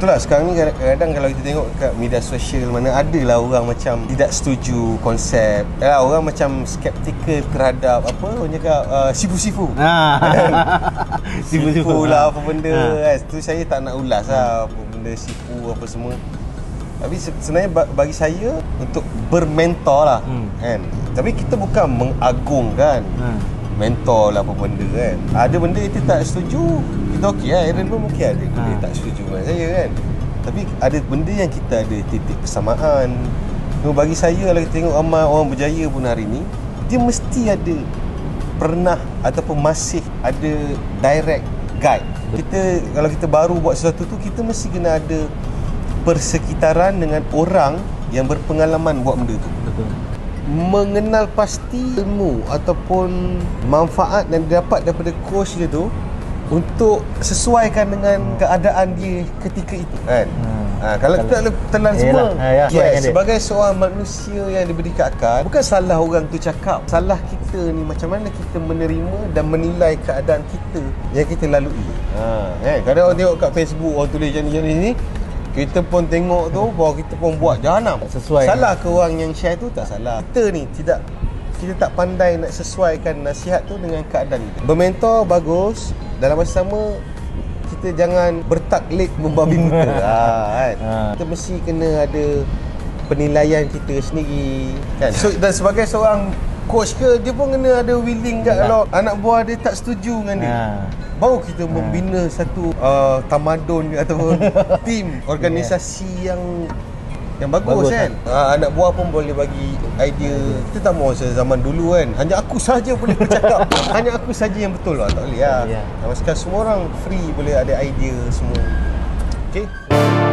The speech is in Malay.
betul lah sekarang ni kadang-kadang kalau kita tengok kat media sosial mana ada lah orang macam tidak setuju konsep ya, orang macam skeptikal terhadap apa orang cakap uh, sifu-sifu Ha. sifu lah apa benda Ha. kan tu saya tak nak ulas lah apa benda sifu apa semua tapi se- sebenarnya ba- bagi saya untuk bermentor lah Hmm. kan tapi kita bukan mengagungkan Ha. mentor lah apa benda kan ada benda kita tak setuju kita okey lah Aaron pun mungkin ada Ha. tak setuju dengan saya kan tapi ada benda yang kita ada titik persamaan Cuma bagi saya kalau kita tengok ramai orang berjaya pun hari ni dia mesti ada pernah ataupun masih ada direct guide kita kalau kita baru buat sesuatu tu kita mesti kena ada persekitaran dengan orang yang berpengalaman buat benda tu Betul. mengenal pasti ilmu ataupun manfaat yang didapat daripada coach dia tu untuk sesuaikan dengan keadaan dia ketika itu kan? Hmm. ha, kalau kita Kalau- telan Yelah, semua ha, ya, yes, sebagai seorang manusia yang diberi keakal bukan salah orang tu cakap salah kita ni macam mana kita menerima dan menilai keadaan kita yang kita lalui. Ha, kan kadang orang tengok kat Facebook orang tulis macam ni kita pun tengok tu bahawa kita pun buat jahanam. Tak sesuai. salah ke orang yang share tu? Tak salah. Kita ni tidak kita tak pandai nak sesuaikan nasihat tu dengan keadaan kita. Bermentor bagus dalam masa sama kita jangan bertaklid membabi buta ha, kan Ha. kita mesti kena ada penilaian kita sendiri kan so, dan sebagai seorang coach ke dia pun kena ada willing kat Yalah. kalau anak buah dia tak setuju dengan dia Ha. baru kita membina satu uh, tamadun ataupun tim organisasi yang yang bagus, Bagus, kan? ha, anak buah pun boleh bagi idea. Kita tak mahu zaman dulu kan? Hanya aku saja boleh bercakap. Hanya aku saja yang betul lah tak boleh lah Ya. yeah. sekarang semua orang free boleh ada idea semua. Okay